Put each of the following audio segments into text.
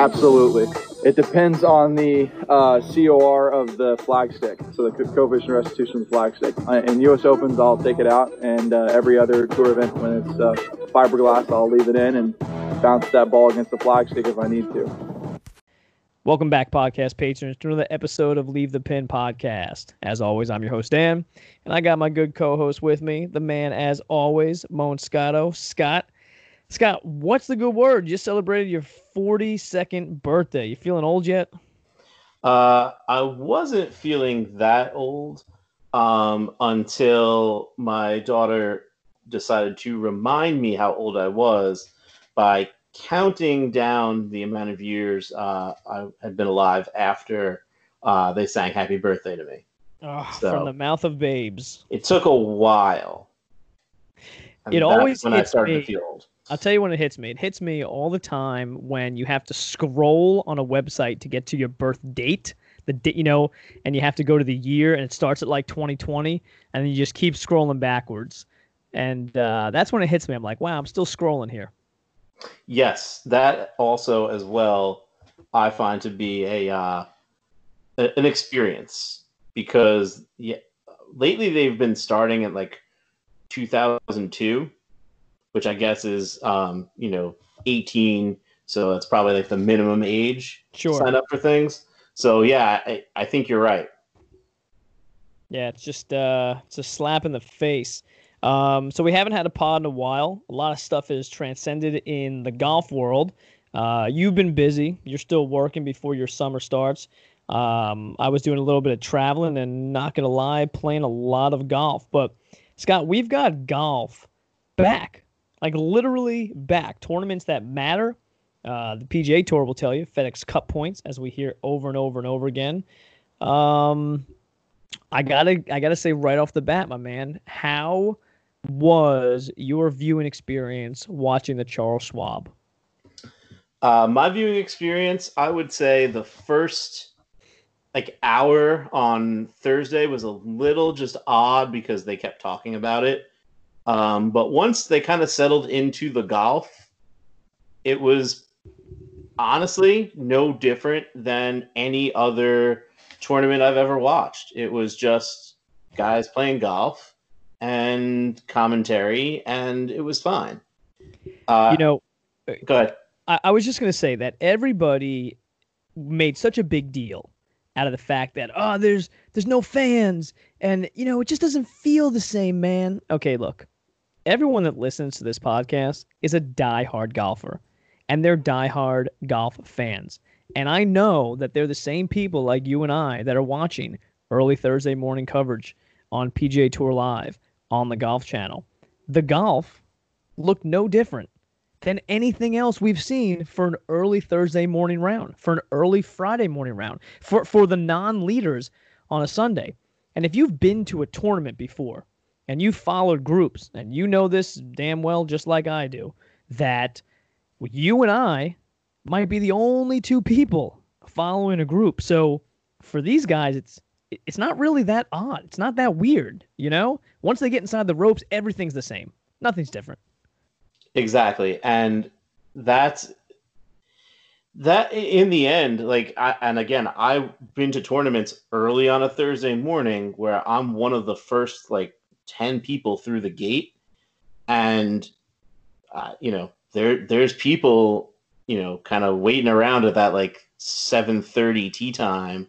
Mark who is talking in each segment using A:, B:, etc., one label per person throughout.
A: Absolutely. It depends on the uh, COR of the flagstick, so the coefficient restitution of the flag stick. Uh, in U.S. Opens, I'll take it out, and uh, every other tour event, when it's uh, fiberglass, I'll leave it in and bounce that ball against the flagstick if I need to.
B: Welcome back, podcast patrons, to another episode of Leave the Pin podcast. As always, I'm your host, Dan, and I got my good co host with me, the man, as always, Moan Scotto. Scott, Scott, what's the good word? You just celebrated your 42nd birthday. You feeling old yet?
C: Uh, I wasn't feeling that old um, until my daughter decided to remind me how old I was by counting down the amount of years uh, I had been alive after uh, they sang "Happy Birthday" to me.
B: Oh, so from the mouth of babes.
C: It took a while.
B: it always
C: when I started me. to feel old.
B: I'll tell you when it hits me. It hits me all the time when you have to scroll on a website to get to your birth date. The di- you know, and you have to go to the year, and it starts at like 2020, and then you just keep scrolling backwards, and uh, that's when it hits me. I'm like, wow, I'm still scrolling here.
C: Yes, that also as well. I find to be a uh, an experience because yeah, lately they've been starting at like 2002 which I guess is um, you know 18, so that's probably like the minimum age
B: sure.
C: to sign up for things. So yeah, I, I think you're right.
B: Yeah, it's just uh, it's a slap in the face. Um, so we haven't had a pod in a while. A lot of stuff is transcended in the golf world. Uh, you've been busy. You're still working before your summer starts. Um, I was doing a little bit of traveling and not gonna lie, playing a lot of golf. But Scott, we've got golf back like literally back. Tournaments that matter. Uh, the PGA Tour will tell you FedEx Cup points, as we hear over and over and over again. Um, I gotta, I gotta say right off the bat, my man, how was your viewing experience watching the Charles Schwab?
C: Uh, my viewing experience, I would say the first like hour on Thursday was a little just odd because they kept talking about it. Um, but once they kind of settled into the golf, it was honestly no different than any other tournament I've ever watched. It was just guys playing golf and commentary, and it was fine.
B: Uh, you know,
C: go ahead.
B: I, I was just going to say that everybody made such a big deal out of the fact that oh there's there's no fans and you know it just doesn't feel the same man okay look everyone that listens to this podcast is a die-hard golfer and they're die-hard golf fans and i know that they're the same people like you and i that are watching early thursday morning coverage on pga tour live on the golf channel the golf looked no different than anything else we've seen for an early Thursday morning round, for an early Friday morning round, for, for the non leaders on a Sunday. And if you've been to a tournament before and you followed groups, and you know this damn well just like I do, that you and I might be the only two people following a group. So for these guys, it's it's not really that odd. It's not that weird, you know? Once they get inside the ropes, everything's the same. Nothing's different.
C: Exactly. And that's that in the end, like, I, and again, I've been to tournaments early on a Thursday morning where I'm one of the first, like, 10 people through the gate. And, uh, you know, there there's people, you know, kind of waiting around at that, like, 7.30 tee time,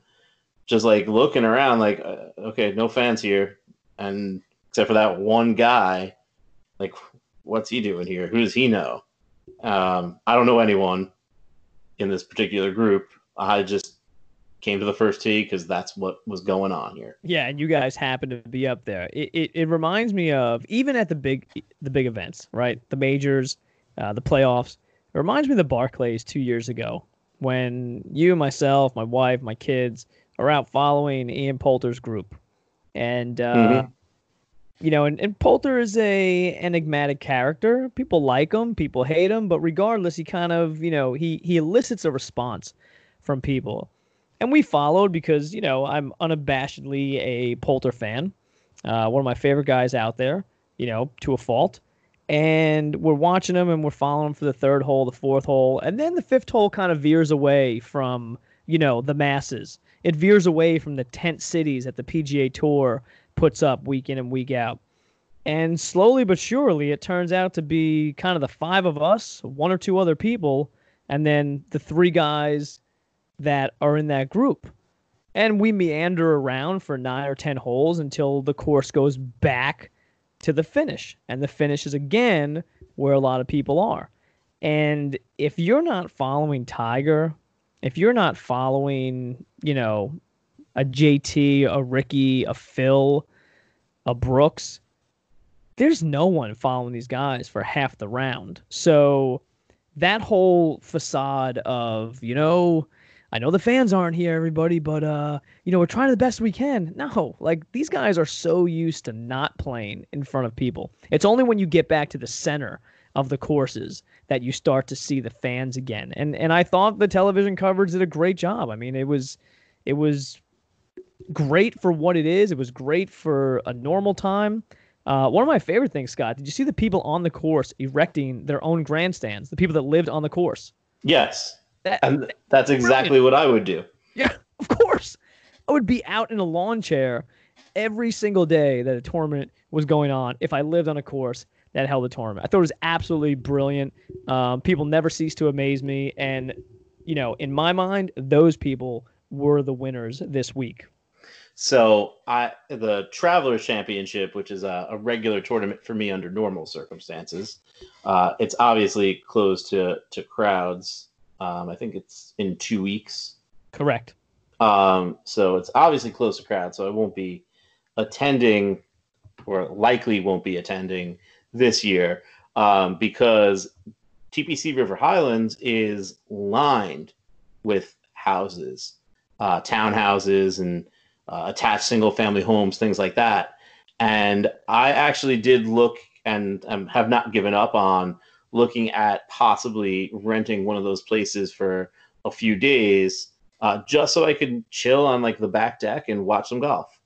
C: just, like, looking around, like, uh, okay, no fans here. And except for that one guy, like, what's he doing here? Who does he know? Um, I don't know anyone in this particular group. I just came to the first tee because that's what was going on here.
B: Yeah, and you guys happen to be up there. It, it, it reminds me of even at the big the big events, right? The majors, uh, the playoffs. It reminds me of the Barclays two years ago when you, myself, my wife, my kids are out following Ian Poulter's group, and uh, mm-hmm you know, and, and Poulter is a enigmatic character. People like him, people hate him, but regardless, he kind of, you know, he he elicits a response from people. And we followed because, you know, I'm unabashedly a Poulter fan. Uh, one of my favorite guys out there, you know, to a fault. and we're watching them and we're following them for the third hole, the fourth hole, and then the fifth hole kind of veers away from you know the masses. It veers away from the tent cities that the PGA Tour puts up week in and week out. And slowly but surely, it turns out to be kind of the five of us, one or two other people, and then the three guys that are in that group. And we meander around for nine or 10 holes until the course goes back to the finish. And the finish is again where a lot of people are. And if you're not following Tiger, if you're not following, you know, a JT, a Ricky, a Phil, a Brooks, there's no one following these guys for half the round. So that whole facade of, you know, I know the fans aren't here, everybody, but uh, you know, we're trying the best we can. No, like these guys are so used to not playing in front of people. It's only when you get back to the center of the courses that you start to see the fans again. And and I thought the television coverage did a great job. I mean, it was it was great for what it is. It was great for a normal time. Uh, one of my favorite things, Scott, did you see the people on the course erecting their own grandstands? The people that lived on the course.
C: Yes, that, and that's exactly brilliant. what I would do.
B: Yeah, of course. I would be out in a lawn chair every single day that a tournament was going on if I lived on a course that held a tournament. I thought it was absolutely brilliant. Um, people never cease to amaze me, and you know, in my mind, those people were the winners this week.
C: So I the Travelers Championship, which is a, a regular tournament for me under normal circumstances, uh, it's obviously closed to to crowds. Um, I think it's in two weeks.
B: Correct.
C: Um, so it's obviously close to crowds, so I won't be attending, or likely won't be attending this year um, because TPC River Highlands is lined with houses, uh, townhouses, and uh, attached single family homes, things like that. And I actually did look and um, have not given up on looking at possibly renting one of those places for a few days uh, just so I could chill on like the back deck and watch some golf.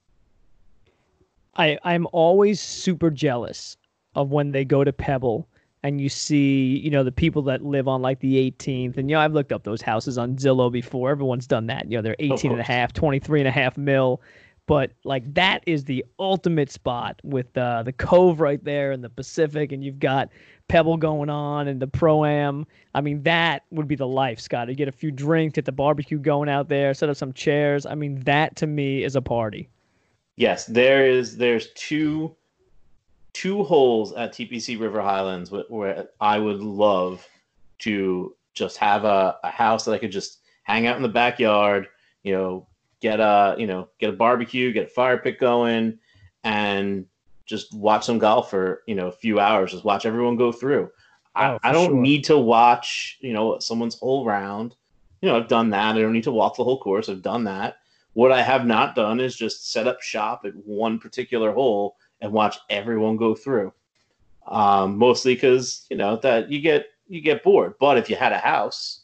B: I, I'm always super jealous of when they go to Pebble and you see, you know, the people that live on like the 18th. And, you know, I've looked up those houses on Zillow before. Everyone's done that. You know, they're 18 and a half, 23 and a half mil. But like that is the ultimate spot with uh, the cove right there in the Pacific, and you've got Pebble going on and the pro am. I mean, that would be the life, Scott. You get a few drinks, get the barbecue going out there, set up some chairs. I mean, that to me is a party.
C: Yes, there is. There's two two holes at TPC River Highlands where, where I would love to just have a, a house that I could just hang out in the backyard, you know, get a you know get a barbecue, get a fire pit going, and just watch some golf for you know a few hours. Just watch everyone go through. I, oh, I don't sure. need to watch you know someone's whole round. You know I've done that. I don't need to walk the whole course. I've done that. What I have not done is just set up shop at one particular hole and watch everyone go through. Um, mostly because you know that you get you get bored. But if you had a house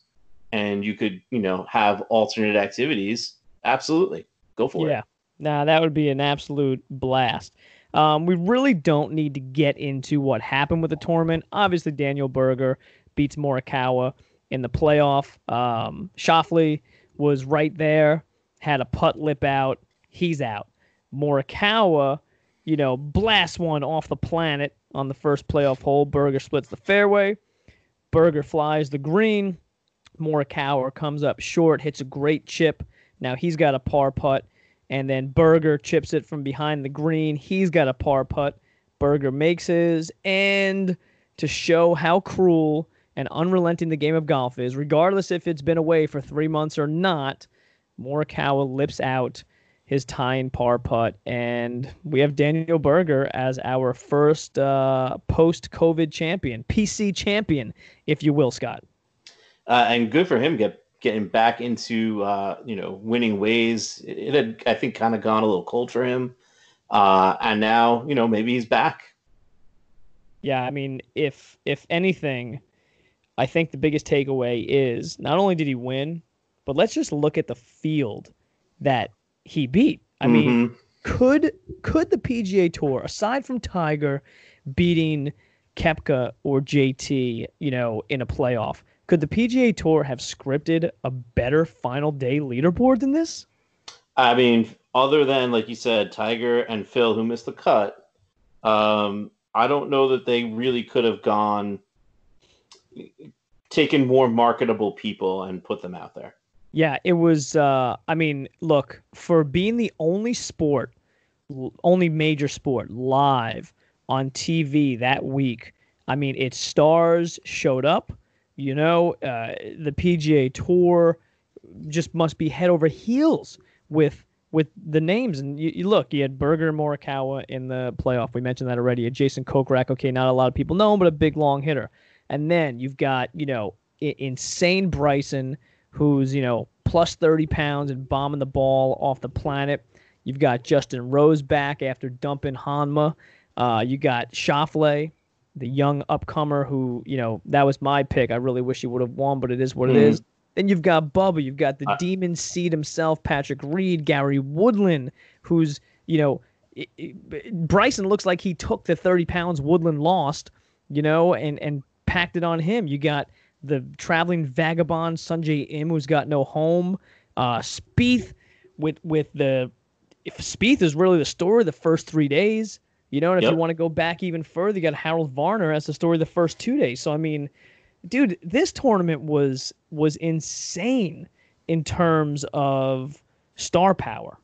C: and you could you know have alternate activities, absolutely go for
B: yeah.
C: it.
B: Yeah, nah, that would be an absolute blast. Um, we really don't need to get into what happened with the tournament. Obviously, Daniel Berger beats Morikawa in the playoff. Um, Schauffele was right there, had a putt lip out. He's out. Morikawa you know, blast one off the planet on the first playoff hole. Berger splits the fairway. Berger flies the green. Morikawa comes up short, hits a great chip. Now he's got a par putt, and then Berger chips it from behind the green. He's got a par putt. Berger makes his, and to show how cruel and unrelenting the game of golf is, regardless if it's been away for three months or not, Morikawa lips out his tying par putt. And we have Daniel Berger as our first uh, post COVID champion, PC champion, if you will, Scott.
C: Uh, and good for him get, getting back into, uh, you know, winning ways. It, it had, I think, kind of gone a little cold for him. Uh, and now, you know, maybe he's back.
B: Yeah, I mean, if if anything, I think the biggest takeaway is not only did he win, but let's just look at the field that he beat. I mm-hmm. mean, could could the PGA Tour, aside from Tiger beating Koepka or JT, you know, in a playoff. Could the PGA Tour have scripted a better final day leaderboard than this?
C: I mean, other than like you said, Tiger and Phil who missed the cut, um, I don't know that they really could have gone taken more marketable people and put them out there.
B: Yeah, it was. Uh, I mean, look for being the only sport, only major sport live on TV that week. I mean, its stars showed up. You know, uh, the PGA Tour just must be head over heels with with the names. And you, you, look, you had Berger Morikawa in the playoff. We mentioned that already. Jason Kokrak. Okay, not a lot of people know him, but a big long hitter. And then you've got you know I- insane Bryson, who's you know plus thirty pounds and bombing the ball off the planet. You've got Justin Rose back after dumping Honma. Uh, you got Schauffele, the young upcomer who, you know, that was my pick. I really wish he would have won, but it is what mm-hmm. it is. Then you've got Bubba. You've got the uh, demon seed himself, Patrick Reed, Gary Woodland, who's, you know, it, it, Bryson looks like he took the 30 pounds Woodland lost, you know, and, and packed it on him. You got the traveling vagabond, Sungjae Im, who's got no home. Uh, Spieth with, with the, if Spieth is really the story the first three days, you know, and if yep. you want to go back even further, you got Harold Varner as the story the first two days. So I mean, dude, this tournament was was insane in terms of star power.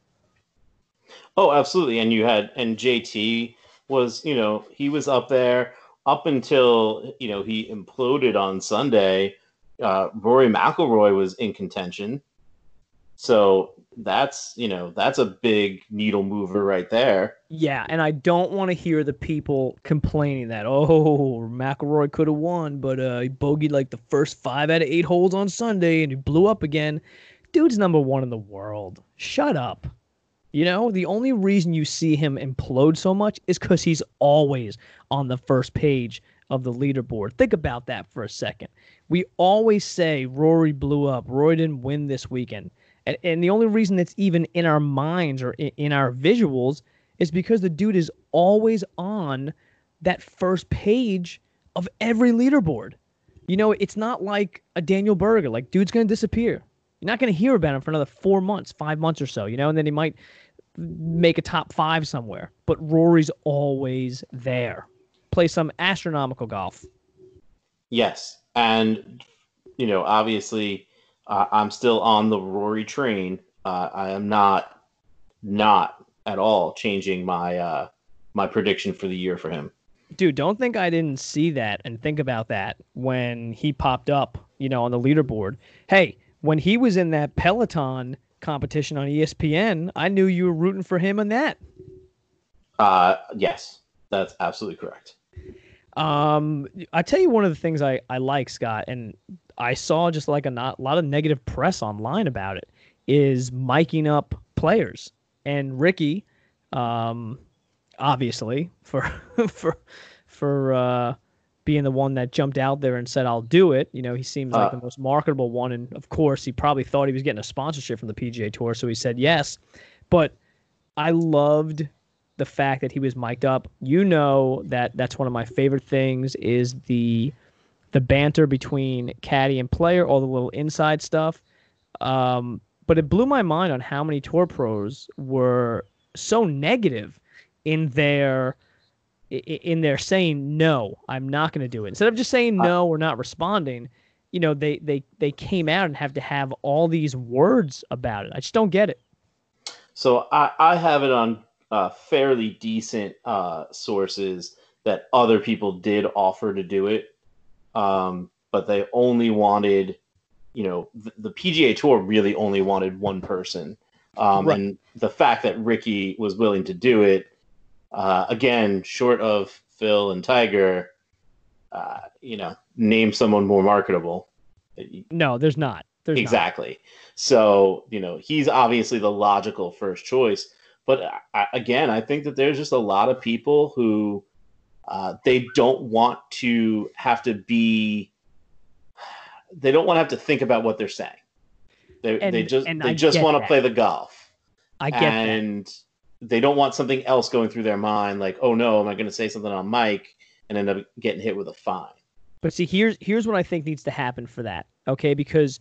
C: Oh, absolutely. And you had and JT was, you know, he was up there up until, you know, he imploded on Sunday. Uh, Rory McIlroy was in contention. So that's you know that's a big needle mover right there.
B: Yeah, and I don't want to hear the people complaining that oh McIlroy could have won, but uh, he bogeyed like the first five out of eight holes on Sunday and he blew up again. Dude's number one in the world. Shut up. You know, the only reason you see him implode so much is because he's always on the first page of the leaderboard. Think about that for a second. We always say Rory blew up. Rory didn't win this weekend. And, and the only reason it's even in our minds or in, in our visuals is because the dude is always on that first page of every leaderboard. You know, it's not like a Daniel Berger. Like, dude's going to disappear. You're not going to hear about him for another four months, five months or so, you know, and then he might make a top five somewhere. But Rory's always there. Play some astronomical golf.
C: Yes. And, you know, obviously uh, I'm still on the Rory train. Uh, I am not not at all changing my uh, my prediction for the year for him.
B: Dude, don't think I didn't see that and think about that when he popped up, you know, on the leaderboard. Hey, when he was in that Peloton competition on ESPN, I knew you were rooting for him in that.
C: Uh, yes, that's absolutely correct.
B: Um, I tell you one of the things I, I like, Scott, and I saw just like a not, lot of negative press online about it is miking up players and Ricky, um, obviously for for for uh, being the one that jumped out there and said I'll do it. You know, he seems like uh, the most marketable one, and of course he probably thought he was getting a sponsorship from the PGA Tour, so he said yes. But I loved the fact that he was mic'd up. You know that that's one of my favorite things is the the banter between caddy and player, all the little inside stuff. Um, but it blew my mind on how many tour pros were so negative in their in their saying no, I'm not going to do it. Instead of just saying no or not responding, you know, they they they came out and have to have all these words about it. I just don't get it.
C: So I, I have it on uh, fairly decent uh, sources that other people did offer to do it um, but they only wanted, you know, the, the, PGA Tour really only wanted one person, um, right. and the fact that Ricky was willing to do it, uh, again, short of Phil and Tiger, uh, you know, name someone more marketable.
B: No, there's not. There's
C: exactly. Not. So you know, he's obviously the logical first choice. But I, uh, again, I think that there's just a lot of people who uh, they don't want to have to be. They don't want to have to think about what they're saying. They and, they just they I just want to play the golf.
B: I get
C: and that. they don't want something else going through their mind, like, oh no, am I going to say something on mic and end up getting hit with a fine.
B: But see, here's here's what I think needs to happen for that. Okay, because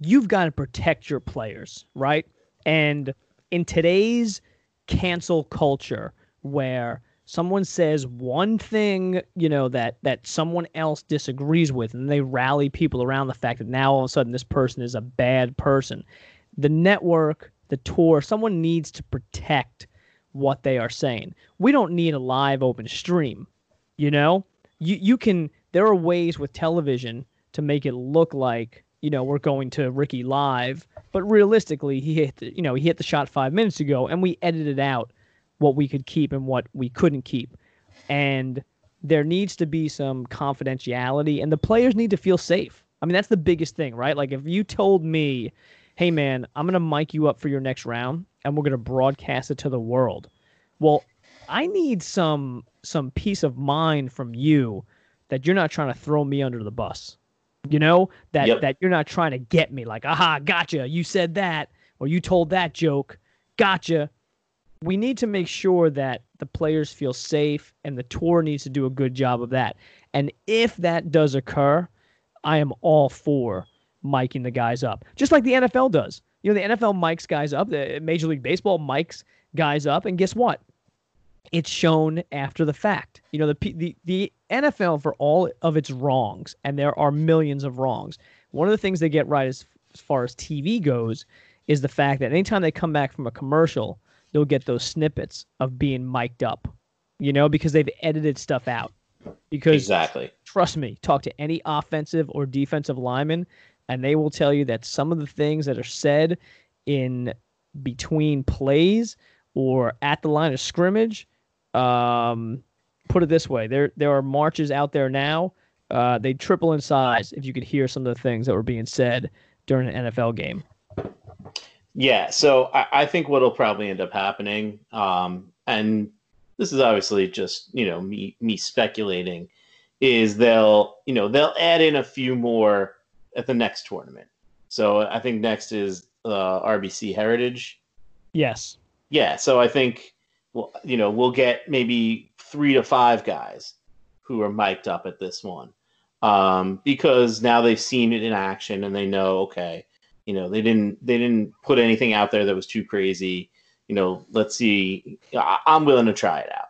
B: you've got to protect your players, right? And in today's cancel culture, where someone says one thing, you know, that that someone else disagrees with, and they rally people around the fact that now all of a sudden this person is a bad person. The network, the tour, someone needs to protect what they are saying. We don't need a live open stream. You know? You you can there are ways with television to make it look like, you know, we're going to Ricky live, but realistically he hit the, you know, he hit the shot 5 minutes ago and we edited out what we could keep and what we couldn't keep. And there needs to be some confidentiality and the players need to feel safe. I mean, that's the biggest thing, right? Like if you told me, "Hey man, I'm going to mic you up for your next round and we're going to broadcast it to the world." Well, I need some some peace of mind from you that you're not trying to throw me under the bus. You know, that
C: Yep.
B: that you're not trying to get me like, "Aha, gotcha. You said that or you told that joke. Gotcha." We need to make sure that the players feel safe and the tour needs to do a good job of that. And if that does occur, I am all for miking the guys up, just like the NFL does. You know, the NFL mics guys up, the Major League Baseball mics guys up, and guess what? It's shown after the fact. You know, the the the NFL for all of its wrongs, and there are millions of wrongs. One of the things they get right as, as far as TV goes is the fact that anytime they come back from a commercial, you'll get those snippets of being mic'd up, you know, because they've edited stuff out. Because
C: Exactly.
B: trust me, talk to any offensive or defensive lineman, and they will tell you that some of the things that are said in between plays or at the line of scrimmage, um, put it this way: there there are marches out there now. Uh, they triple in size if you could hear some of the things that were being said during an NFL game.
C: Yeah, so I, I think what'll probably end up happening, um, and this is obviously just you know me me speculating, is they'll you know they'll add in a few more at the next tournament. So I think next is uh, RBC Heritage.
B: Yes.
C: Yeah, so I think well you know we'll get maybe three to five guys who are mic'd up at this one um, because now they've seen it in action and they know okay you know they didn't they didn't put anything out there that was too crazy. You know let's see I, i'm willing to try it out.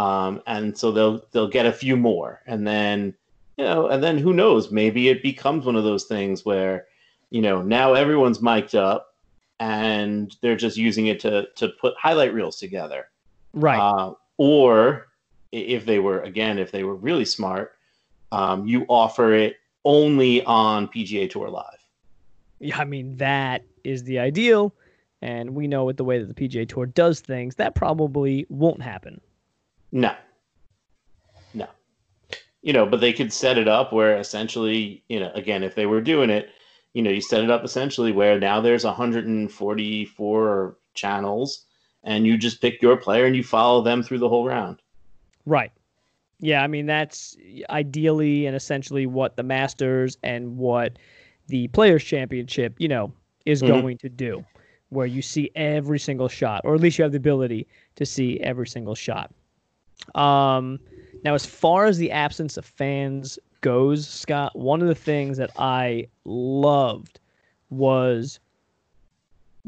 C: Um, and so they'll they'll get a few more. And then you know and then who knows? Maybe it becomes one of those things where you know now everyone's mic'd up and they're just using it to to put highlight reels together.
B: Right.
C: uh, or if they were again if they were really smart um, you offer it only on pga tour live
B: I mean that is the ideal, and we know with the way that the PGA Tour does things, that probably won't happen.
C: No. No. You know, but they could set it up where essentially, you know, again, if they were doing it, you know, you set it up essentially where now there's 144 channels and you just pick your player and you follow them through the whole round.
B: Right. Yeah, I mean that's ideally and essentially what the Masters and what the Players Championship, you know, is
C: Mhm.
B: going to do, where you see every single shot, or at least you have the ability to see every single shot. Um, now, as far as the absence of fans goes, Scott, one of the things that I loved was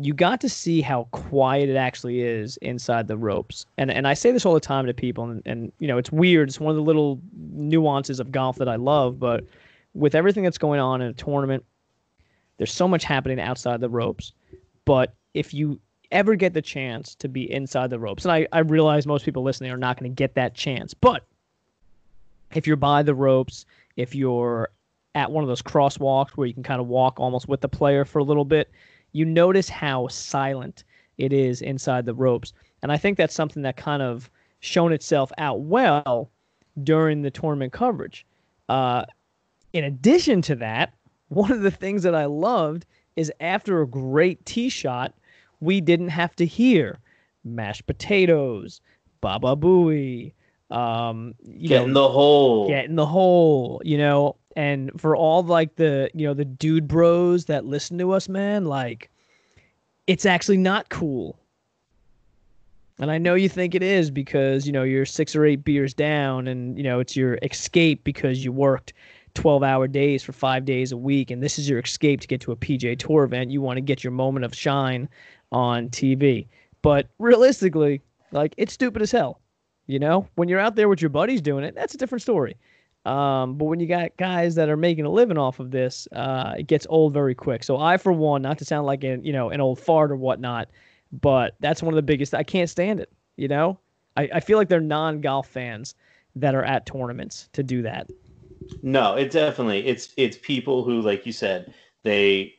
B: you got to see how quiet it actually is inside the ropes. And and I say this all the time to people and, and you know, it's weird. It's one of the little nuances of golf that I love, but with everything that's going on in a tournament, there's so much happening outside the ropes. But if you ever get the chance to be inside the ropes, and I, I realize most people listening are not going to get that chance, but if you're by the ropes, if you're at one of those crosswalks where you can kind of walk almost with the player for a little bit, you notice how silent it is inside the ropes. And I think that's something that kind of shown itself out well during the tournament coverage. Uh, in addition to that, one of the things that I loved is after a great tee shot, we didn't have to hear mashed potatoes, baba booey, um, you
C: Get
B: know,
C: in the hole.
B: get in the hole, you know. And for all like the you know the dude bros that listen to us, man, like it's actually not cool. And I know you think it is because, you know, you're six or eight beers down and, you know, it's your escape because you worked 12 hour days for five days a week. And this is your escape to get to a PGA Tour event. You want to get your moment of shine on TV. But realistically, like, it's stupid as hell. You know, when you're out there with your buddies doing it, that's a different story. Um, but when you got guys that are making a living off of this, uh, it gets old very quick. So I, for one, not to sound like an you know an old fart or whatnot, but that's one of the biggest. I can't stand it. You know, I, I feel like they're non golf fans that are at tournaments to do that.
C: No, it definitely it's it's people who, like you said, they,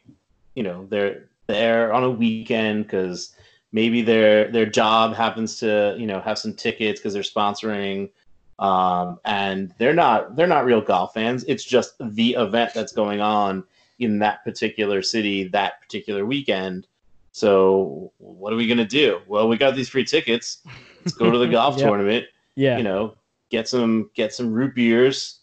C: you know, they're there on a weekend because maybe their their job happens to you know have some tickets because they're sponsoring um, and they're not they're not real golf fans. It's just the event that's going on in that particular city that particular weekend. So what are we going to do? Well we got these free tickets. Let's go to the golf yep. tournament.
B: Yeah.
C: You know get some get some root beers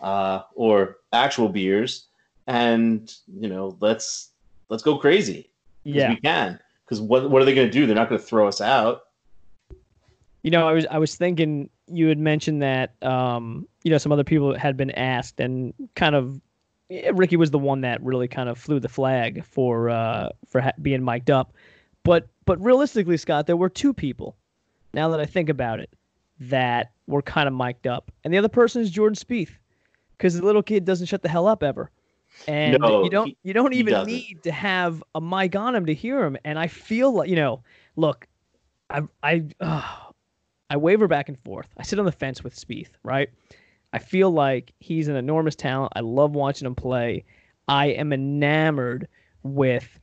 C: uh, or actual beers and you know let's let's go crazy
B: yeah
C: we can because what what are they going to do? They're not going to throw us out.
B: You know, I was I was thinking you had mentioned that um, you know some other people had been asked and kind of Ricky was the one that really kind of flew the flag for uh, for ha- being mic'd up, but but realistically, Scott, there were two people. Now that I think about it, that were kind of mic'd up, and the other person is Jordan Spieth, because the little kid doesn't shut the hell up ever and no, you don't he, you don't even need to have a mic on him to hear him. And I feel like you know, look, I I uh, I waver back and forth. I sit on the fence with Spieth, right? I feel like he's an enormous talent. I love watching him play. I am enamored with.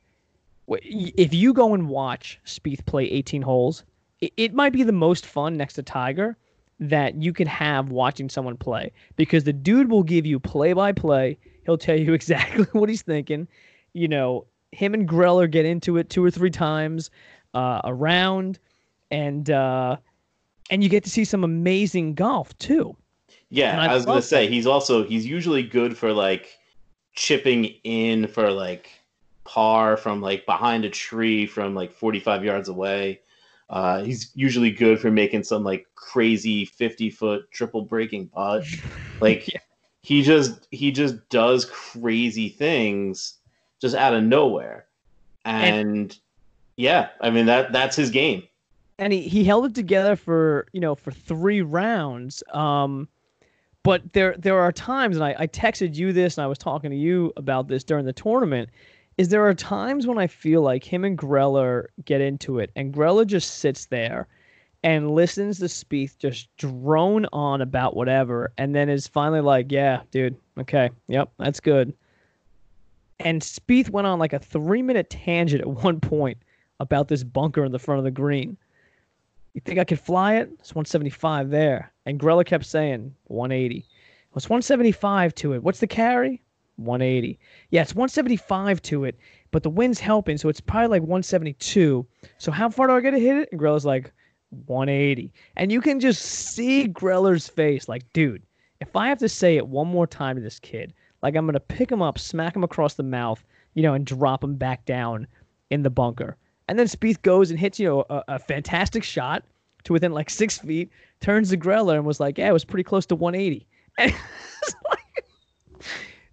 B: If you go and watch Spieth play 18 holes, it, it might be the most fun next to Tiger that you can have watching someone play because the dude will give you play by play He'll tell you exactly what he's thinking. You know, him and Greller get into it two or three times uh, around, and uh, and you get to see some amazing golf too.
C: Yeah, I, I, was gonna say he's also he's usually good for like chipping in for like par from like behind a tree from like 45 yards away. Uh, he's usually good for making some like crazy 50 foot triple breaking putt. Like yeah. he just he just does crazy things just out of nowhere. And, and, yeah i mean that that's his game.
B: And he, he held it together for you know for three rounds. Um but there there are times and I, I texted you this and i was talking to you about this during the tournament is there are times when i feel like him and greller get into it and greller just sits there and listens to Spieth just drone on about whatever, and then is finally like, "Yeah, dude, okay, yep, that's good." And Spieth went on like a three-minute tangent at one point about this bunker in the front of the green. You think I could fly it? It's 175 there. And Greller kept saying 180. It's 175 to it. What's the carry? 180. Yeah, it's 175 to it, but the wind's helping, so it's probably like 172. So how far do I get to hit it? And Greller's like, 180. And you can just see Greller's face like, dude, if I have to say it one more time to this kid, like I'm to pick him up, smack him across the mouth, you know, and drop him back down in the bunker. And then Spieth goes and hits, you know, a, a fantastic shot to within like six feet, turns to Greller and was like, yeah, it was pretty close to 180.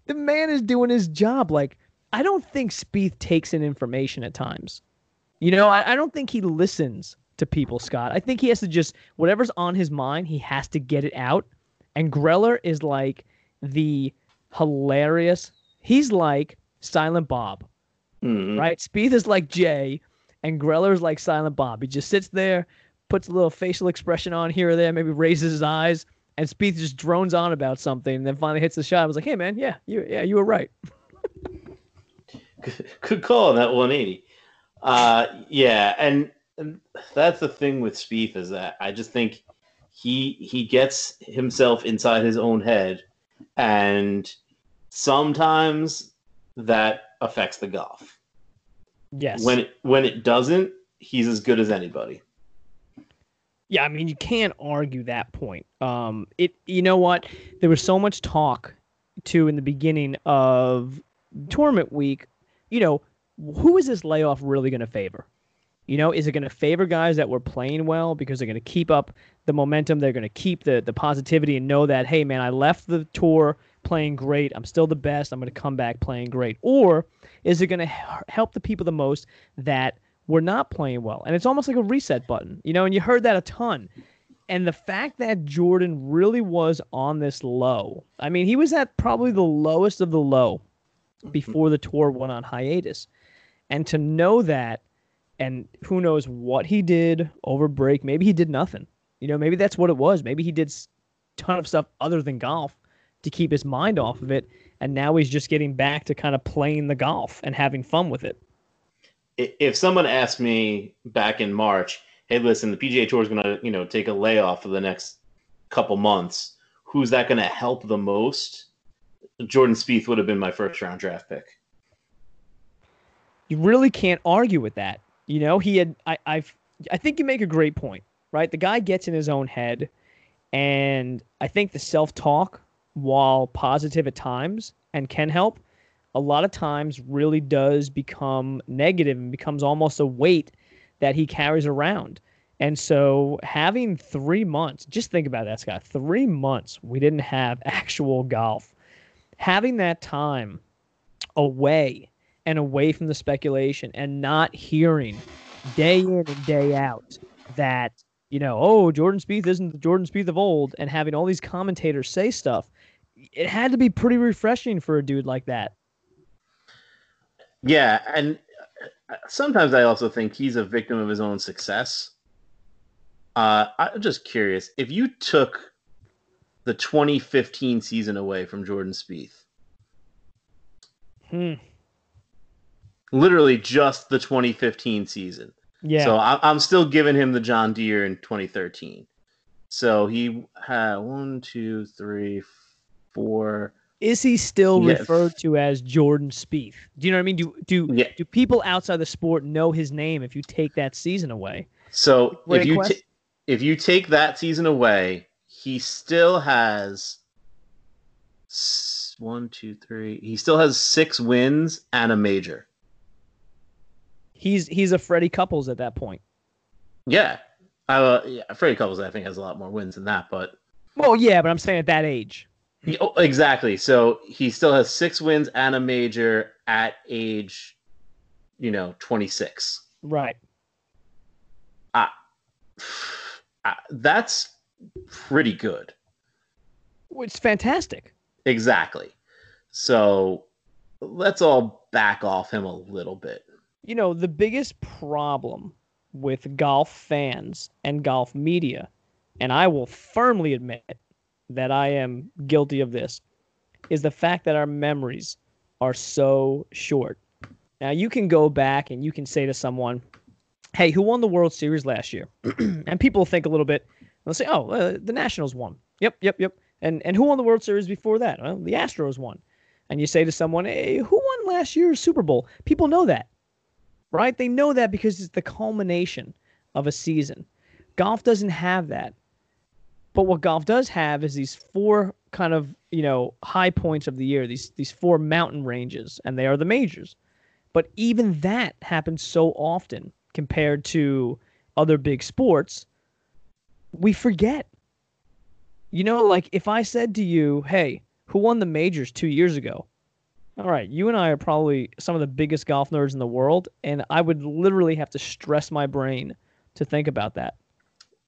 B: The man is doing his job. Like, I don't think Spieth takes in information at times. You know, I, I don't think he listens to people, Scott. I think he has to just whatever's on his mind, he has to get it out. And Greller is like the hilarious. He's like Silent Bob, mm-hmm. right? Spieth is like Jay, and Greller is like Silent Bob. He just sits there, puts a little facial expression on here or there, maybe raises his eyes, and Spieth just drones on about something, and then finally hits the shot. I was like, "Hey, man, yeah, you, yeah, you were right."
C: Good call on that 180. Uh, yeah, and and that's the thing with Spieth is that I just think he he gets himself inside his own head, and sometimes that affects the golf.
B: Yes.
C: When it, when it doesn't, he's as good as anybody.
B: Yeah, I mean you can't argue that point. Um, it you know what? There was so much talk too in the beginning of tournament week. You know, who is this layoff really going to favor? You know, is it going to favor guys that were playing well because they're going to keep up the momentum? They're going to keep the the positivity and know that, hey, man, I left the tour playing great. I'm still the best. I'm going to come back playing great. Or is it going to help the people the most that were not playing well? And it's almost like a reset button, you know. And you heard that a ton. And the fact that Jordan really was on this low, I mean, he was at probably the lowest of the low before the tour went on hiatus. And to know that and who knows what he did over break. Maybe he did nothing. You know, maybe that's what it was. Maybe he did a ton of stuff other than golf to keep his mind off of it. And now he's just getting back to kind of playing the golf and having fun with it.
C: If someone asked me back in March, hey, listen, the PGA Tour is going to, you know, take a layoff for the next couple months, who's that going to help the most? Jordan Spieth would have been my first round draft pick.
B: You really can't argue with that. You know, he had I I've I think you make a great point, right? The guy gets in his own head and I think the self-talk while positive at times and can help a lot of times really does become negative and becomes almost a weight that he carries around. And so having 3 months, just think about that Scott, 3 months we didn't have actual golf. Having that time away and away from the speculation and not hearing day in and day out that you know oh Jordan Spieth isn't the Jordan Spieth of old and having all these commentators say stuff it had to be pretty refreshing for a dude like that
C: yeah and uh, sometimes I also think he's a victim of his own success uh, I'm just curious if you took the 2015 season away from Jordan Spieth
B: hmm
C: literally just the 2015 season.
B: Yeah.
C: So I, am still giving him the John Deere in 2013. So he had one, two, three, four.
B: Is he still referred to as Jordan Spieth? Do you know what I mean? Do do yeah. do people outside the sport know his name if you take that season away?
C: So if you t- if you take that season away, he still has one, two, three. He still has six wins and a major
B: he's he's a Freddie Couples at that point.
C: Yeah, uh, yeah, Freddie Couples I think has a lot more wins than that, but
B: well, yeah, but I'm saying at that age.
C: He, oh, exactly. So he still has six wins and a major at age, you know, 26.
B: Right.
C: Uh, uh, that's pretty good.
B: It's fantastic.
C: Exactly. So let's all back off him a little bit
B: you know, the biggest problem with golf fans and golf media, and I will firmly admit that I am guilty of this, is the fact that our memories are so short. Now, you can go back and you can say to someone, hey, who won the World Series last year? and people think a little bit, they'll say, oh, uh, the Nationals won. Yep, yep, yep. And, and who won the World Series before that? Well, the Astros won. And you say to someone, hey, who won last year's Super Bowl? People know that right? They know that because it's the culmination of a season. Golf doesn't have that. But what golf does have is these four kind of, you know, high points of the year, these these four mountain ranges, and they are the majors. But even that happens so often compared to other big sports, we forget. You know, like if I said to you, "Hey, who won the majors 2 years ago?" All right, you and I are probably some of the biggest golf nerds in the world, and I would literally have to stress my brain to think about that.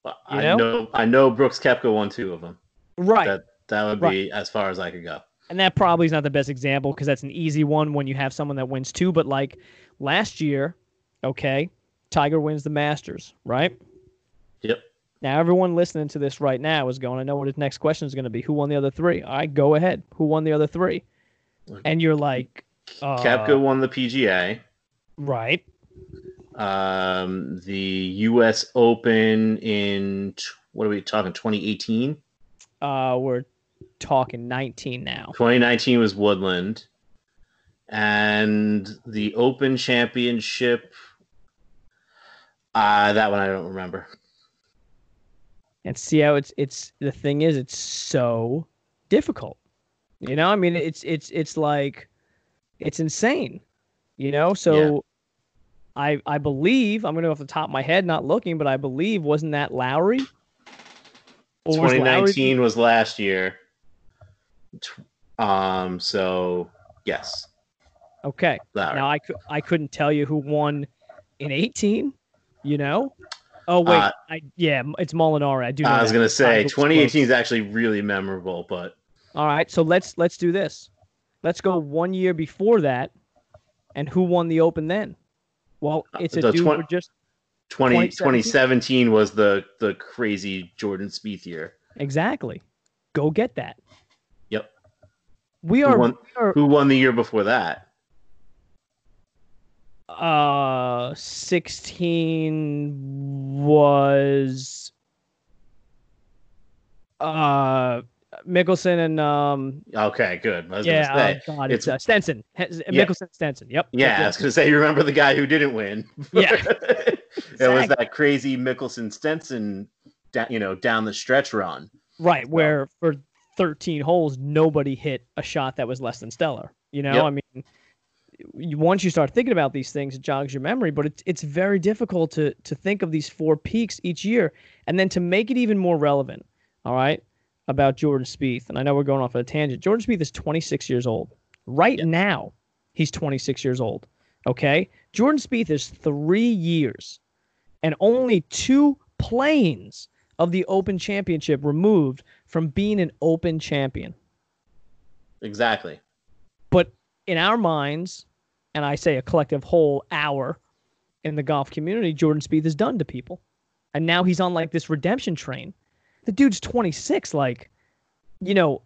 C: Well, I know? know? I know Brooks Koepka won two of them.
B: Right.
C: That that would be right. as far as I could go.
B: And that probably is not the best example because that's an easy one when you have someone that wins two. But like last year, okay, Tiger wins the Masters, right?
C: Yep.
B: Now everyone listening to this right now is going to know what his next question is going to be. Who won the other three? All right, go ahead. Who won the other three? and you're like, uh,
C: Koepka won the PGA,
B: right?
C: Um, the U.S. Open in what are we talking? 2018.
B: Uh, we're talking 19 now.
C: 2019 was Woodland, and the Open Championship. Uh, that one I don't remember.
B: And see how it's it's the thing is it's so difficult you know, I mean, it's it's it's like it's insane. You know, so I I believe I'm going to go off the top of my head, not looking, but I believe wasn't that Lowry?
C: Or was 2019 Lowry... was last year. Um. So yes.
B: Okay. Lowry. Now I I couldn't tell you who won in 18. You know. Oh wait, uh, I, yeah, it's Molinari. I do.
C: I was that. gonna say 2018 is actually really memorable, but
B: all right. So let's let's do this. Let's go one year before that, and who won the Open then? Well, uh, it's a dude 20, just
C: 20, 2017 was the the crazy Jordan Spieth year.
B: Exactly. Go get that.
C: Yep.
B: We are,
C: who won,
B: we are,
C: who won the year before that?
B: Uh, 16 was uh Mickelson and um.
C: Okay, good.
B: yeah, oh God, it's, it's uh, Stenson. Mickelson, yeah. Stenson. Yep.
C: Yeah,
B: yep,
C: I was gonna say you remember the guy who didn't win.
B: Yeah.
C: it was that crazy Mickelson Stenson, you know, down the stretch run.
B: Right, where for 13 holes nobody hit a shot that was less than stellar. You know, yep. I mean, once you start thinking about these things, it jogs your memory. But it's it's very difficult to to think of these four peaks each year, and then to make it even more relevant. All right, about Jordan Spieth, and I know we're going off on a tangent. Jordan Spieth is 26 years old right now. He's 26 years old. Okay, Jordan Spieth is three years and only two planes of the Open Championship removed from being an Open champion.
C: Exactly.
B: But in our minds, and I say a collective whole hour in the golf community, Jordan Spieth is done to people. And now he's on like this redemption train. The dude's 26, like, you know,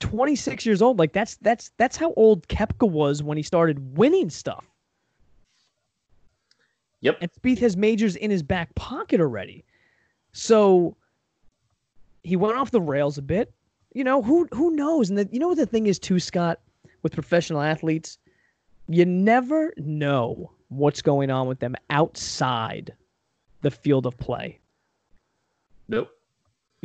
B: 26 years old. Like that's that's that's how old Koepka was when he started winning stuff.
C: Yep.
B: And Spieth has majors in his back pocket already. So he went off the rails a bit. You know, who who knows? And the, you know what the thing is too, Scott? with professional athletes, you never know what's going on with them outside the field of play.
C: Nope.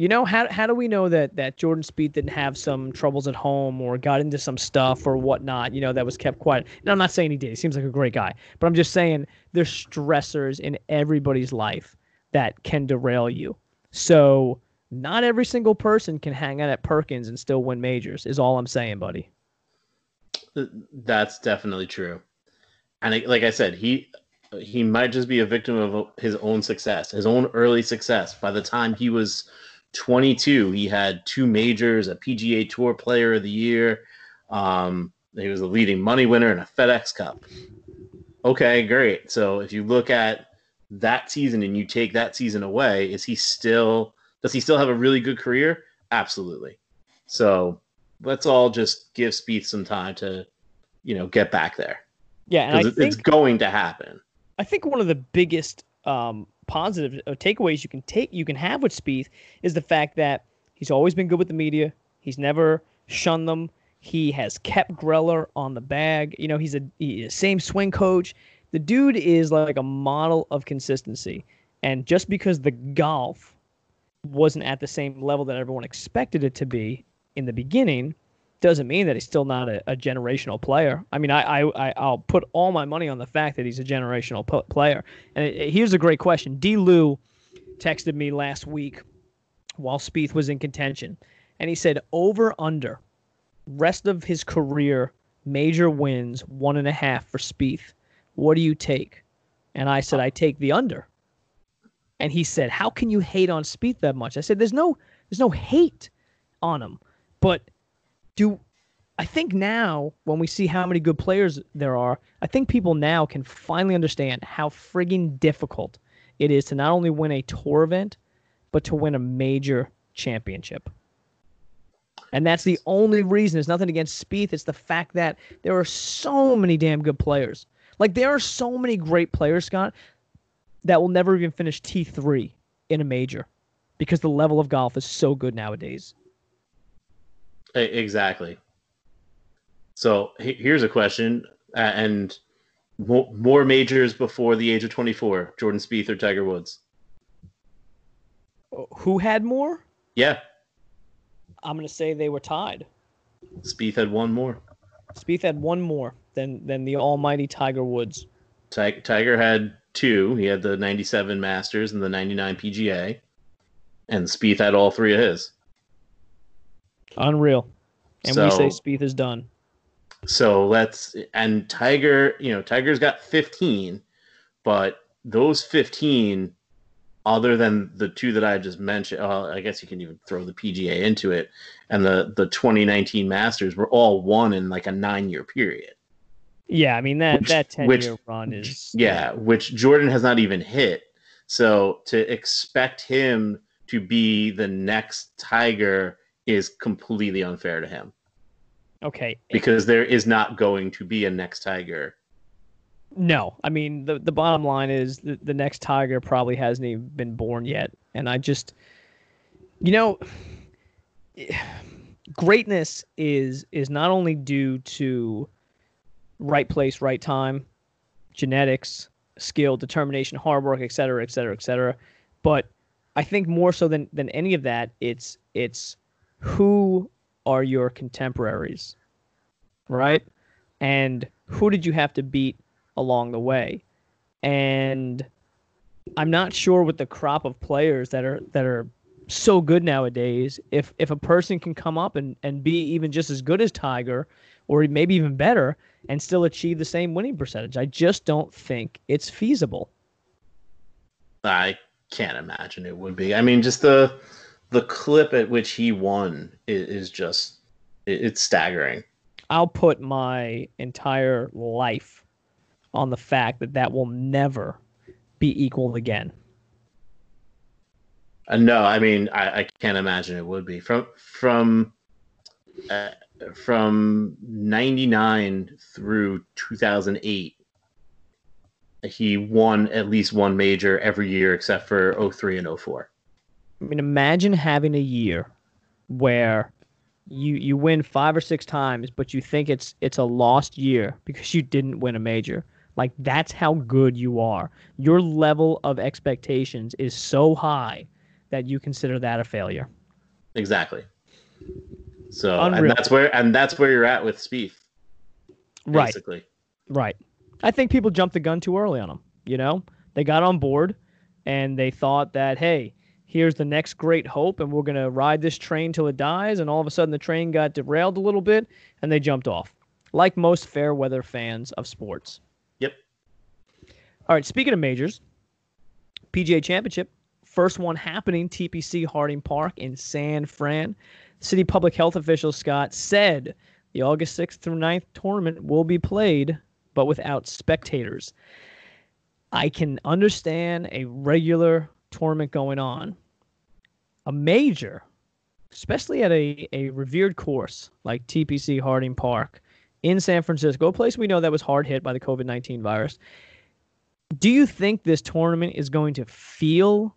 B: You know how how do we know that that Jordan Spieth didn't have some troubles at home or got into some stuff or whatnot? You know that was kept quiet. And I'm not saying he did. He seems like a great guy, but I'm just saying there's stressors in everybody's life that can derail you. So not every single person can hang out at Perkins and still win majors. Is all I'm saying, buddy.
C: That's definitely true. And like I said, he he might just be a victim of his own success, his own early success. By the time he was 22, he had two majors, a PGA Tour Player of the Year. Um, he was a leading money winner in a FedEx Cup. Okay, great. So if you look at that season and you take that season away, is he still does he still have a really good career? Absolutely. So let's all just give Spieth some time to, you know, get back there.
B: Yeah, and
C: think, it's going to happen.
B: I think one of the biggest um, positive uh, takeaways you can take you can have with Spieth is the fact that he's always been good with the media. He's never shunned them. He has kept Greller on the bag. You know, he's a he, same swing coach. The dude is like a model of consistency. And just because the golf wasn't at the same level that everyone expected it to be, in the beginning doesn't mean that he's still not a, a generational player. I mean, I, I, I'll put all my money on the fact that he's a generational p- player. And it, it, here's a great question. D. Lou texted me last week while Spieth was in contention, and he said over under rest of his career major wins one and a half for Spieth. What do you take? And I said I take the under. And he said, "How can you hate on Spieth that much?" I said, "There's no there's no hate on him." But do I think now when we see how many good players there are, I think people now can finally understand how frigging difficult it is to not only win a tour event, but to win a major championship. And that's the only reason. It's nothing against Spieth. It's the fact that there are so many damn good players. Like there are so many great players, Scott, that will never even finish T three in a major because the level of golf is so good nowadays.
C: Exactly. So here's a question, uh, and more majors before the age of 24: Jordan Spieth or Tiger Woods?
B: Oh, who had more?
C: Yeah.
B: I'm going to say they were tied.
C: Spieth had one more.
B: Spieth had one more than than the almighty Tiger Woods.
C: Tiger had two. He had the 97 Masters and the 99 PGA. And Spieth had all three of his.
B: Unreal. And
C: So-
B: we say Spieth is done.
C: So let's and Tiger, you know, Tiger's got 15, but those 15 other than the two that I just mentioned, uh, I guess you can even throw the PGA into it and the the 2019 Masters were all won in like a 9-year period.
B: Yeah, I mean that
C: Which-
B: that ten
C: which-
B: year run is
C: Yeah, which Jordan has not even hit. So to expect him to be the next Tiger is completely unfair to him
B: okay.
C: because there is not going to be a next Tiger.
B: No, I mean the the bottom line is the, the next Tiger probably hasn't even been born yet, and I just, you know, greatness is is not only due to right place, right time, genetics, skill, determination, hard work, et cetera, et cetera, et cetera, but I think more so than than any of that, it's it's who are your contemporaries, right? And who did you have to beat along the way. And I'm not sure with the crop of players that are that are so good nowadays, if if a person can come up and, and be even just as good as Tiger, or maybe even better, and still achieve the same winning percentage. I just don't think it's feasible.
C: I can't imagine it would be. I mean, just the the clip at which he won is, is just it, it's staggering.
B: I'll put my entire life on the fact that that will never be equal again.
C: Uh, no, I mean, I, I can't imagine it would be from from uh, from '99 through 2008. He won at least one major every year except for 03 and 04.
B: I mean, imagine having a year where you you win five or six times, but you think it's it's a lost year because you didn't win a major. Like that's how good you are. Your level of expectations is so high that you consider that a failure.
C: Exactly. So,
B: Unreal.
C: and that's where and that's where you're at with Spieth.
B: Right.
C: Basically.
B: Right. I think people jumped the gun too early on him. You know, they got on board and they thought that, hey, here's the next great hope, and we're going to ride this train till it dies. And all of a sudden, the train got derailed a little bit and they jumped off, like most fair weather fans of sports.
C: Yep.
B: All right. Speaking of majors, PGA Championship, first one happening, TPC Harding Park in San Fran. City public health official Scott said the August 6th through 9th tournament will be played, but without spectators. I can understand a regular tournament going on. A major, especially at a, a revered course like TPC Harding Park in San Francisco, a place we know that was hard hit by the COVID 19 virus. Do you think this tournament is going to feel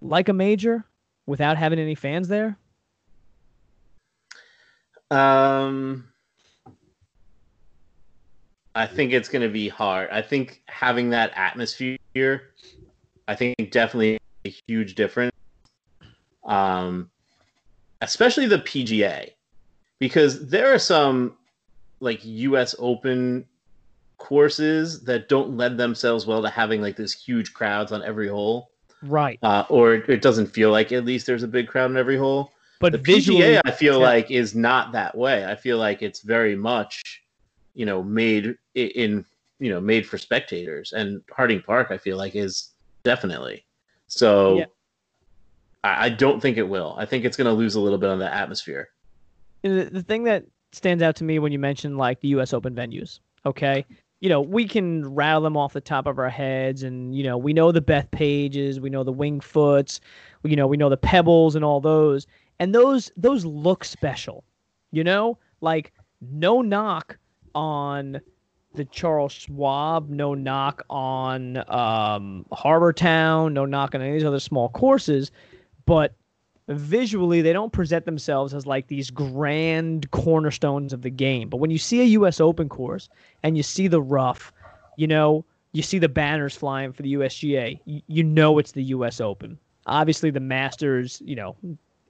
B: like a major without having any fans there?
C: Um, I think it's going to be hard. I think having that atmosphere, I think definitely a huge difference. Um, especially the PGA, because there are some like U.S. Open courses that don't lend themselves well to having like this huge crowds on every hole,
B: Right.
C: uh, or it doesn't feel like at least there's a big crowd on every hole
B: But
C: the PGA, I feel
B: yeah.
C: like, is not that way. I feel like it's very much, you know, made in, you know, made for spectators. And Harding Park, I feel like, is definitely. So,
B: Yeah.
C: I, I don't think it will. I think it's going to lose a little bit on the atmosphere.
B: the, the thing that stands out to me when you mention like the U.S. Open venues, okay, you know we can rattle them off the top of our heads, and you know we know the Beth Pages, we know the Wing Foots, you know we know the Pebbles and all those, and those those look special, you know, like no knock on the Charles Schwab, no knock on um, Harbour Town, no knock on any of these other small courses, but visually they don't present themselves as like these grand cornerstones of the game. But when you see a US Open course and you see the rough, you know, you see the banners flying for the USGA, you, you know it's the US Open. Obviously the Masters, you know,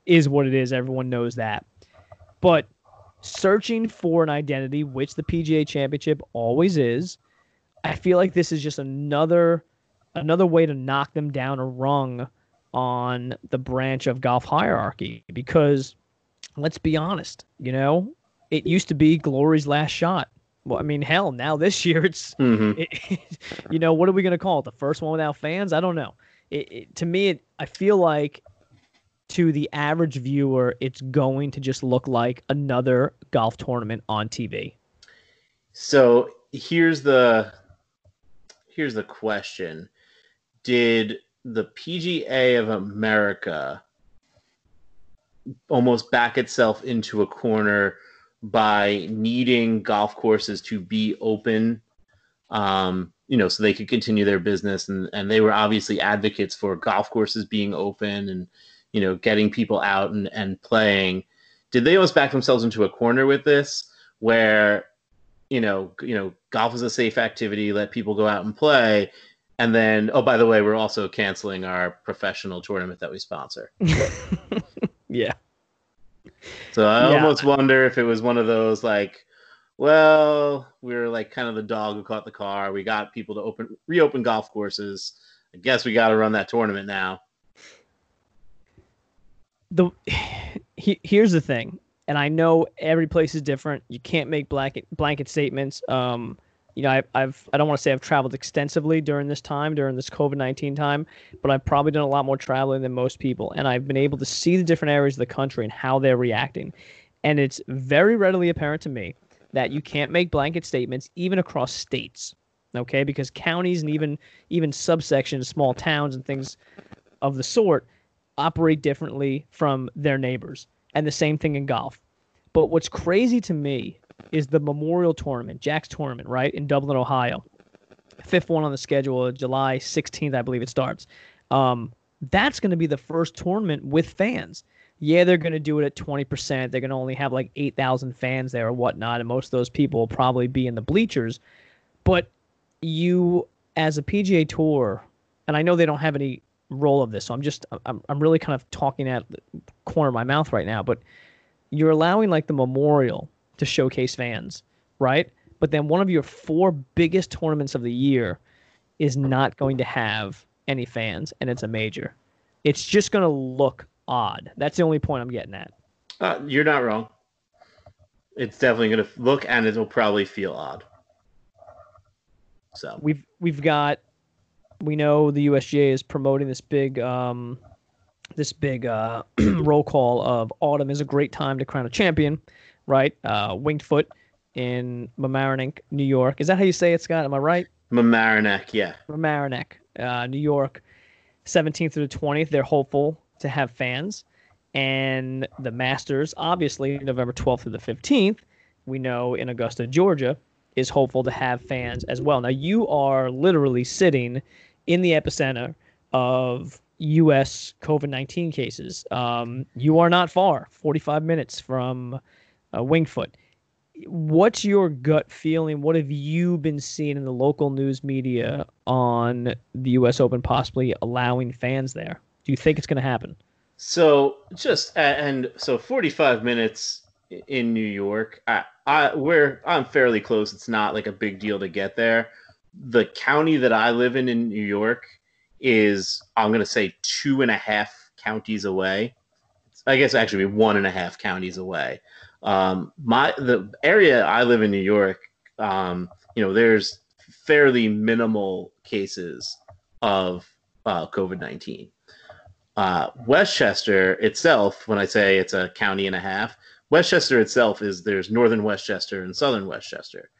B: is what it is. Everyone knows that. But searching for an identity, which the PGA Championship always is, I feel like this is just another another way to knock them down a rung on the branch of golf hierarchy because let's be honest, you know, it used to be Glory's last shot. Well, I mean, hell, now this year it's,
C: Mhm.
B: it, you know, what are we going to call it? The first one without fans? I don't know. It, it, to me, it, I feel like to the average viewer, it's going to just look like another golf tournament on TV.
C: So here's the here's the question: Did the PGA of America almost back itself into a corner by needing golf courses to be open? Um, you know, so they could continue their business, and and they were obviously advocates for golf courses being open and you know getting people out and and playing. Did they almost back themselves into a corner with this, where you know, you know, golf is a safe activity. Let people go out and play, and then, oh, by the way, we're also canceling our professional tournament that we sponsor.
B: yeah.
C: So I
B: Yeah.
C: almost wonder if it was one of those like, well, we're like kind of the dog who caught the car. We got people to open reopen golf courses. I guess we got to run that tournament now.
B: the he, here's the thing, and I know every place is different. You can't make blanket blanket statements. Um, you know, I, I've I don't want to say I've traveled extensively during this time, during this COVID nineteen time, but I've probably done a lot more traveling than most people, and I've been able to see the different areas of the country and how they're reacting, and it's very readily apparent to me that you can't make blanket statements even across states, okay? Because counties and even even subsections, small towns and things of the sort operate differently from their neighbors. And the same thing in golf. But what's crazy to me is the Memorial Tournament, Jack's Tournament, right, in Dublin, Ohio. Fifth one on the schedule, July 16th, I believe it starts. Um, that's going to be the first tournament with fans. Yeah, they're going to do it at 20%. They're going to only have like 8,000 fans there or whatnot. And most of those people will probably be in the bleachers. But you, as a PGA Tour, and I know they don't have any role of this. So I'm just I'm I'm really kind of talking at the corner of my mouth right now, but you're allowing like the memorial to showcase fans, right? But then one of your four biggest tournaments of the year is not going to have any fans and it's a major. It's just going to look odd. That's the only point I'm getting at.
C: Uh, you're not wrong. It's definitely going to look and it'll probably feel odd. So
B: We've we've got we know the USGA is promoting this big um this big uh roll call of autumn is a great time to crown a champion, right? Uh Winged Foot in Mamaroneck, New York. Is that how you say it, Scott? Am I right?
C: Mamaroneck, yeah.
B: Mamaroneck, uh, New York, 17th through the 20th. They're hopeful to have fans. And the Masters, obviously, November 12th through the 15th, we know in Augusta, Georgia, is hopeful to have fans as well. Now, you are literally sitting in the epicenter of U.S. COVID 19 cases. Um, you are not far, 45 minutes from uh, Wingfoot what's your gut feeling? What have you been seeing in the local news media on the U.S. Open possibly allowing fans there? Do you think it's going to happen?
C: So just and so 45 minutes in New York. I, I where I'm fairly close. It's not like a big deal to get there. The county that I live in in New York is I'm gonna say two and a half counties away. I guess actually one and a half counties away. Um, my the area I live in New York, um, you know, there's fairly minimal cases of uh, COVID nineteen. Uh, Westchester itself, when I say it's a county and a half, Westchester itself is there's northern Westchester and southern Westchester.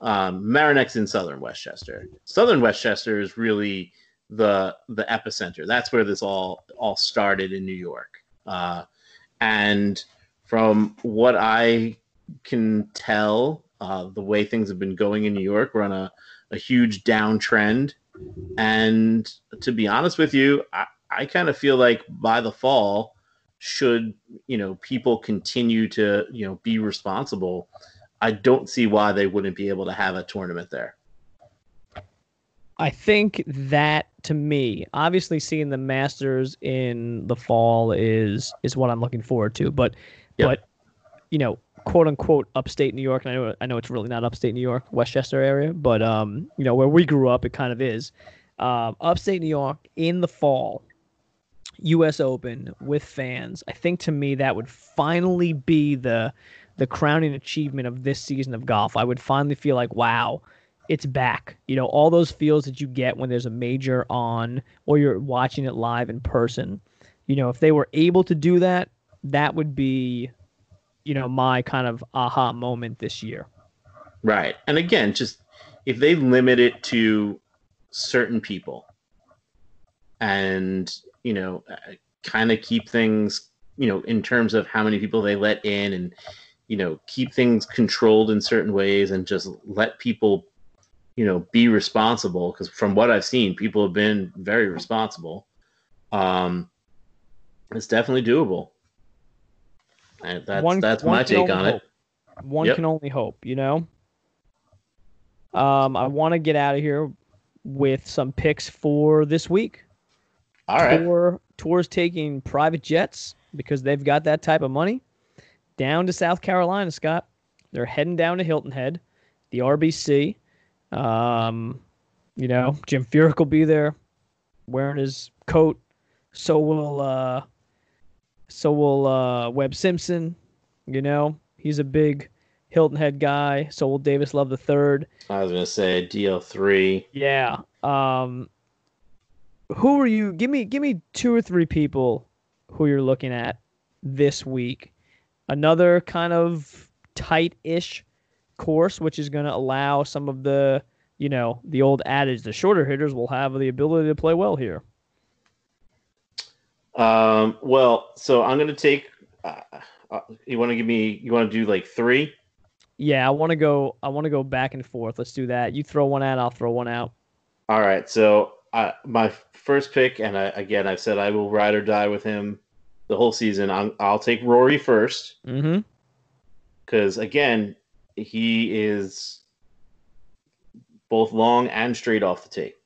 C: Um, in southern Westchester. Southern Westchester is really the the epicenter. That's where this all all started in New York. Uh, and from what I can tell, uh, the way things have been going in New York, we're on a, a huge downtrend. And to be honest with you, I, I kind of feel like by the fall, should you know people continue to you know be responsible, I don't see why they wouldn't be able to have a tournament there.
B: I think that to me, obviously seeing the Masters in the fall is is what I'm looking forward to. But
C: Yep.
B: but you know, quote unquote upstate New York. And I know I know it's really not upstate New York, Westchester area, but um, you know where we grew up, it kind of is. Um, upstate New York in the fall, U.S. Open with fans. I think to me that would finally be the the crowning achievement of this season of golf. I would finally feel like, wow, it's back. You know, all those feels that you get when there's a major on or you're watching it live in person. You know, if they were able to do that, that would be, you know, my kind of aha moment this year.
C: Right. And again, just if they limit it to certain people and, you know, uh, kind of keep things, you know, in terms of how many people they let in and, you know, keep things controlled in certain ways and just let people, you know, be responsible. Because from what I've seen, people have been very responsible. Um, it's definitely doable. And that's
B: One-
C: that's
B: one
C: my take on it.
B: hope. One
C: Yep.
B: can only hope, you know. Um, I want to get out of here with some picks for this week.
C: All right.
B: Tour, tours taking private jets because they've got that type of money down to South Carolina, Scott. They're heading down to Hilton Head, the RBC. Um, you know, Jim Furyk will be there wearing his coat. So will uh so will uh Webb Simpson, you know. He's a big Hilton Head guy. So will Davis Love the third.
C: I was gonna say DL three.
B: Yeah. Um who are you give me give me two or three people who you're looking at this week. Another kind of tight-ish course which is going to allow some of the, you know, the old adage the shorter hitters will have the ability to play well here.
C: Um, well, so I'm gonna take. Uh, uh, you want to give me? You want to do like three?
B: Yeah, I want to go I want to go back and forth. Let's do that. You throw one out, I'll throw one out.
C: All right. So uh, my first pick, and I, again, I've said I will ride or die with him the whole season. I'm, I'll take Rory first
B: Mm-hmm.
C: because again, he is both long and straight off the tape.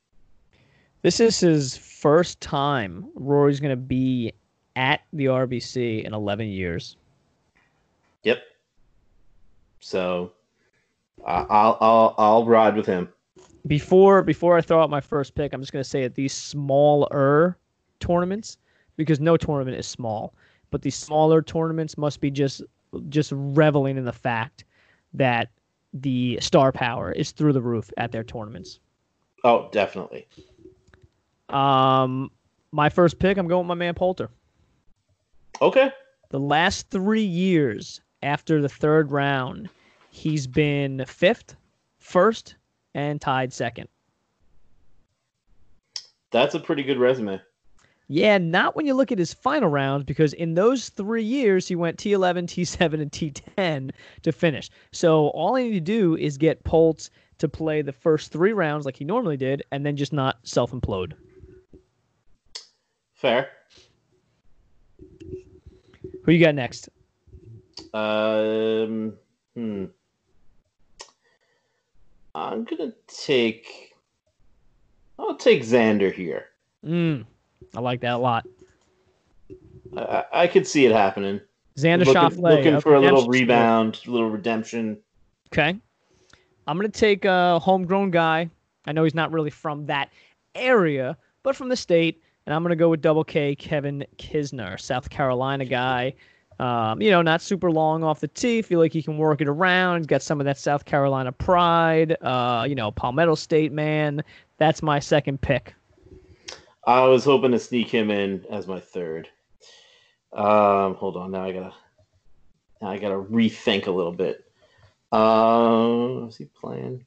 B: This is his first time Rory's going to be at the RBC in 11 years.
C: Yep. So uh, I'll I'll I'll ride with him.
B: before before I throw out my first pick, I'm just gonna say that these smaller tournaments, because no tournament is small, but these smaller tournaments must be just just reveling in the fact that the star power is through the roof at their tournaments.
C: Oh, definitely.
B: Um, my first pick, I'm going with my man Poulter.
C: Okay.
B: The last three years after the third round, he's been fifth, first, and tied second.
C: That's a pretty good resume.
B: Yeah, not when you look at his final rounds, because in those three years, he went T11, T7, and T10 to finish. So all I need to do is get Poltz to play the first three rounds like he normally did, and then just not self implode.
C: Fair.
B: Who you got next?
C: Um, hmm. I'm gonna take. I'll take Xander here.
B: Mm, I like that a lot.
C: I, I, could see it happening.
B: Xander
C: looking
B: Schauffele.
C: looking for a little rebound, a little redemption.
B: Okay. I'm going to take a homegrown guy. I know he's not really from that area, but from the state. And I'm going to go with double K, Kevin Kisner, South Carolina guy. Um, you know, not super long off the tee. Feel like he can work it around. He's got some of that South Carolina pride. Uh, you know, Palmetto State man. That's my second pick.
C: I was hoping to sneak him in as my third. Um, hold on, now I gotta, now I gotta rethink a little bit. Um, is he playing?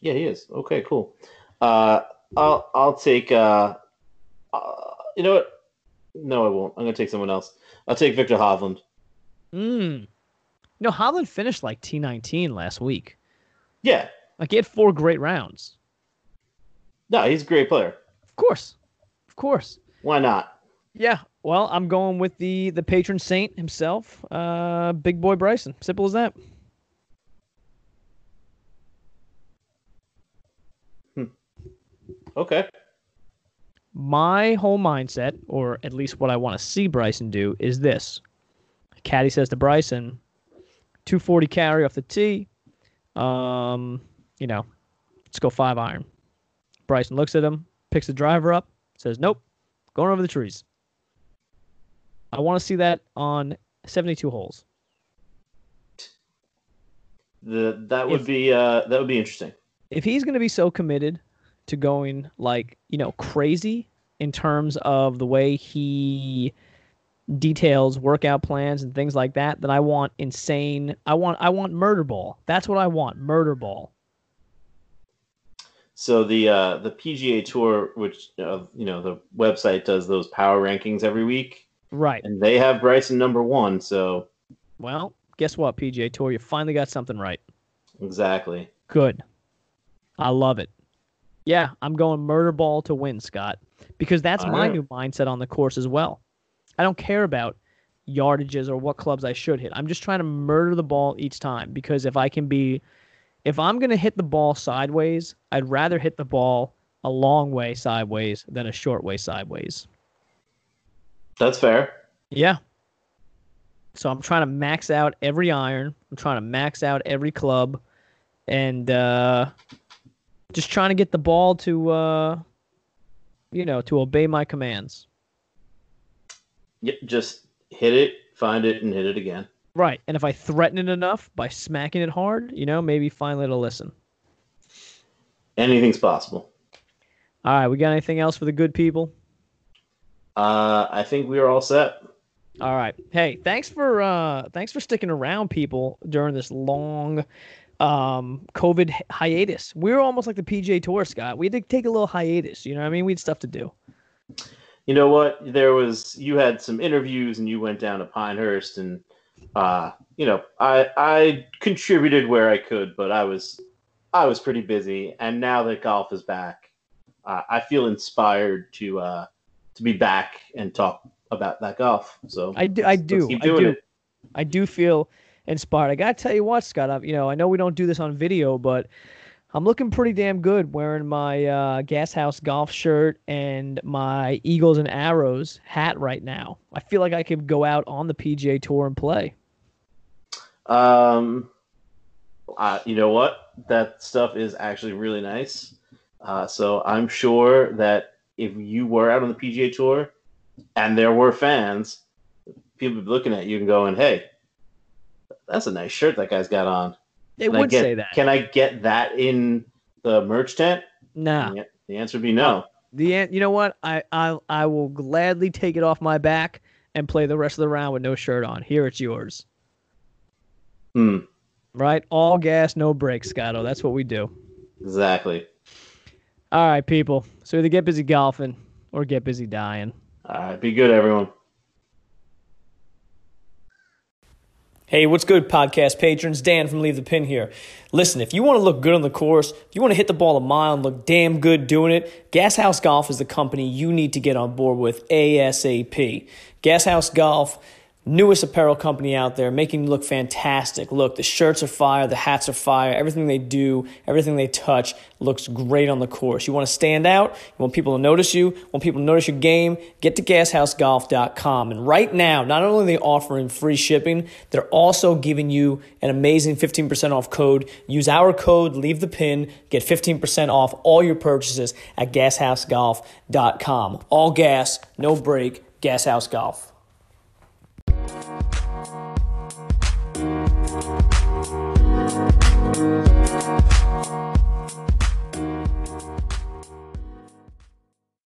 C: Yeah, he is. Okay, cool. Uh, I'll I'll take. Uh, uh, you know what? No, I won't. I'm gonna take someone else. I'll take Viktor Hovland.
B: Mm. You know, Hovland finished like T19 last week.
C: Yeah,
B: Like, he had four great rounds.
C: no, he's a great player.
B: Of course. Of course.
C: Why not?
B: Yeah, well, I'm going with the the patron saint himself, uh, Big Boy Bryson. Simple as that.
C: Okay.
B: My whole mindset, or at least what I want to see Bryson do, is this: Caddy says to Bryson, 240 carry off the tee. Um, you know, let's go five iron. Bryson looks at him, picks the driver up, says, nope, going over the trees. I want to see that on 72 holes.
C: The that would
B: If-
C: be uh, that would be interesting.
B: If he's going to be so committed to going like, you know, crazy in terms of the way he details workout plans and things like that, then I want insane. I want I want murder ball. That's what I want, murder ball.
C: So the uh, the PGA Tour, which uh, you know the website does those power rankings every week,
B: Right.
C: and they have Bryson number one. So
B: Well, guess what, PGA Tour, you finally got something right.
C: exactly.
B: Good. I love it. Yeah, I'm going murder ball to win, Scott, because that's
C: All
B: my
C: right.
B: new mindset on the course as well. I don't care about yardages or what clubs I should hit. I'm just trying to murder the ball each time because if I can be if I'm going to hit the ball sideways, I'd rather hit the ball a long way sideways than a short way sideways.
C: That's fair.
B: Yeah. So I'm trying to max out every iron. I'm trying to max out every club, and uh, just trying to get the ball to, uh, you know, to obey my commands.
C: Yep, just hit it, find it, and hit it again.
B: Right. And if I threaten it enough by smacking it hard, you know, maybe finally it'll listen.
C: Anything's possible.
B: All right. We got anything else for the good people?
C: Uh, I think we are all set.
B: All right. Hey, thanks for uh thanks for sticking around people during this long um COVID hiatus. We were almost like the PJ Tour, Scott. We had to take a little hiatus, you know what I mean? We had stuff to do.
C: You know what? There was you had some interviews, and you went down to Pinehurst, and uh, you know, I I contributed where I could, but I was I was pretty busy. And now that golf is back, uh, I feel inspired to uh to be back and talk about that golf. So
B: I do I do. I do.
C: it.
B: I do feel inspired. I got to tell you what, Scott, I, you know, I know we don't do this on video, but I'm looking pretty damn good wearing my uh, Gas House golf shirt and my Eagles and Arrows hat right now. I feel like I could go out on the PGA Tour and play.
C: Um, uh, you know what? That stuff is actually really nice. Uh, so I'm sure that if you were out on the PGA Tour and there were fans, people would be looking at you and going, "Hey, that's a nice shirt that guy's got on."
B: They
C: Can
B: would
C: get-
B: say that.
C: Can I get that in the merch tent?
B: nah.
C: The- The answer would be no.
B: The an- you know what? I, I I will gladly take it off my back and play the rest of the round with no shirt on. Here it's yours.
C: Hmm.
B: Right? All gas, no brakes, Scotto. That's what we do.
C: Exactly.
B: All right, people. So either get busy golfing or get busy dying.
C: All right. Be good, everyone.
D: Hey, what's good, podcast patrons? Dan from Leave the Pin here. Listen, if you want to look good on the course, if you want to hit the ball a mile and look damn good doing it, Gas House Golf is the company you need to get on board with ASAP. Gas House Golf, newest apparel company out there, making you look fantastic. Look, the shirts are fire, the hats are fire, everything they do, everything they touch looks great on the course. You want to stand out, you want people to notice you, want people to notice your game, get to gashousegolf.com. And right now, not only are they offering free shipping, they're also giving you an amazing 15% off code. Use our code, leave the pin, get 15% off all your purchases at gashousegolf.com. All gas, no break, Gas House Golf.